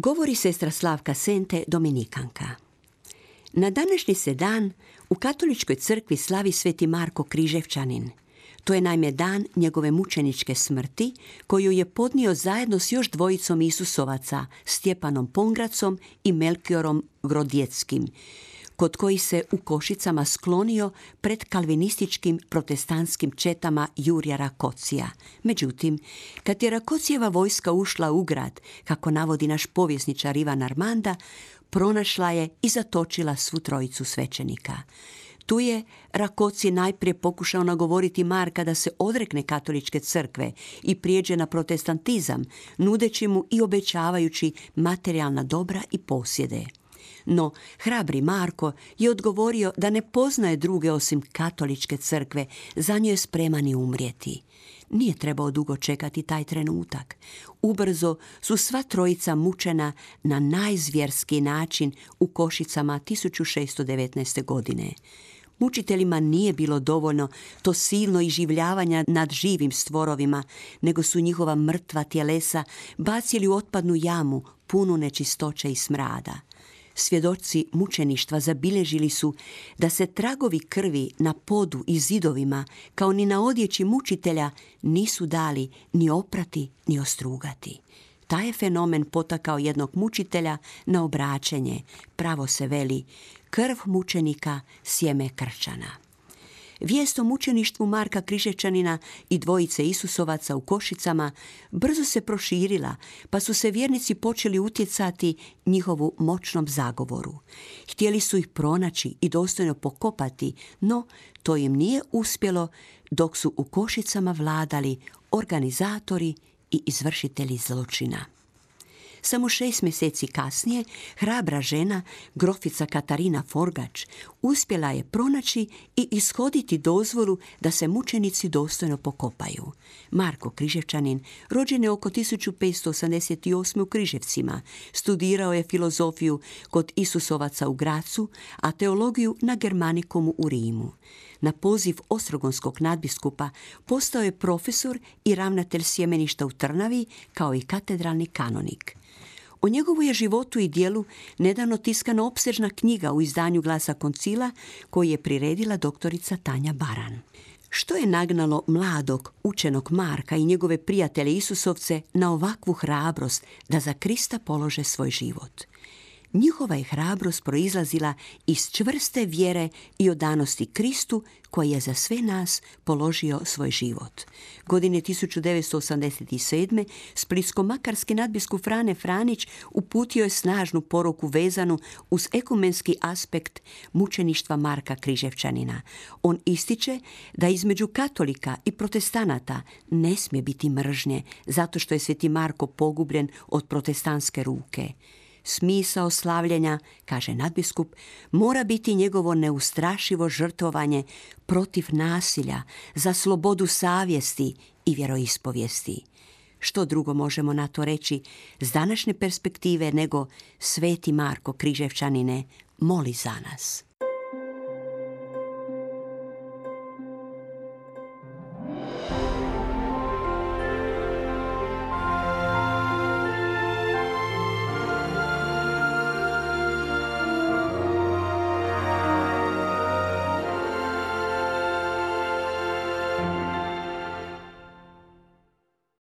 Govori sestra Slavka Sente, Dominikanka. Na današnji se dan u katoličkoj crkvi slavi sveti Marko Križevčanin. To je naime dan njegove mučeničke smrti, koju je podnio zajedno s još dvojicom Isusovaca, Stjepanom Pongracom i Melkiorom Grodjeckim, kod koji se u Košicama sklonio pred kalvinističkim protestantskim četama Jurija Rakocija. Međutim, kad je Rakocijeva vojska ušla u grad, kako navodi naš povjesničar Ivan Armanda, pronašla je i zatočila svu trojicu svećenika. Tu je Rakoci najprije pokušao nagovoriti Marka da se odrekne katoličke crkve i prijeđe na protestantizam, nudeći mu i obećavajući materijalna dobra i posjede. No, hrabri Marko je odgovorio da ne poznaje druge osim katoličke crkve, za nju je spreman i umrijeti. Nije trebao dugo čekati taj trenutak. Ubrzo su sva trojica mučena na najzvjerski način u Košicama 1619. godine. Mučiteljima nije bilo dovoljno to silno iživljavanja nad živim stvorovima, nego su njihova mrtva tjelesa bacili u otpadnu jamu punu nečistoće i smrada. Svjedoci mučeništva zabilježili su da se tragovi krvi na podu i zidovima, kao ni na odjeći mučitelja, nisu dali ni oprati ni ostrugati. Taj je fenomen potakao jednog mučitelja na obraćenje. Pravo se veli, krv mučenika sjeme krčana. Vijest o mučeništvu Marka Križečanina i dvojice Isusovaca u Košicama brzo se proširila, pa su se vjernici počeli utjecati njihovu moćnom zagovoru. Htjeli su ih pronaći i dostojno pokopati, no to im nije uspjelo dok su u Košicama vladali organizatori i izvršitelji zločina. Samo šest mjeseci kasnije hrabra žena, grofica Katarina Forgač, uspjela je pronaći i ishoditi dozvolu da se mučenici dostojno pokopaju. Marko Križevčanin rođen je oko 1588. u Križevcima, studirao je filozofiju kod Isusovaca u Gracu, a teologiju na Germanikomu u Rimu. Na poziv Ostrogonskog nadbiskupa postao je profesor i ravnatelj sjemeništa u Trnavi kao i katedralni kanonik. O njegovu je životu i dijelu nedavno tiskana opsežna knjiga u izdanju Glasa koncila koju je priredila doktorica Tanja Baran. Što je nagnalo mladog, učenog Marka i njegove prijatelje Isusovce na ovakvu hrabrost da za Krista polože svoj život? Njihova je hrabrost proizlazila iz čvrste vjere i odanosti Kristu koji je za sve nas položio svoj život. Godine 1987. Splitsko-makarski nadbiskup Frane Franić uputio je snažnu poruku vezanu uz ekumenski aspekt mučeništva Marka Križevčanina. On ističe da između katolika i protestanata ne smije biti mržnje zato što je sveti Marko pogubljen od protestantske ruke. Smisao slavljenja, kaže nadbiskup, mora biti njegovo neustrašivo žrtvovanje protiv nasilja, za slobodu savjesti i vjeroispovijesti. Što drugo možemo na to reći s današnje perspektive nego Sveti Marko Križevčanine moli za nas.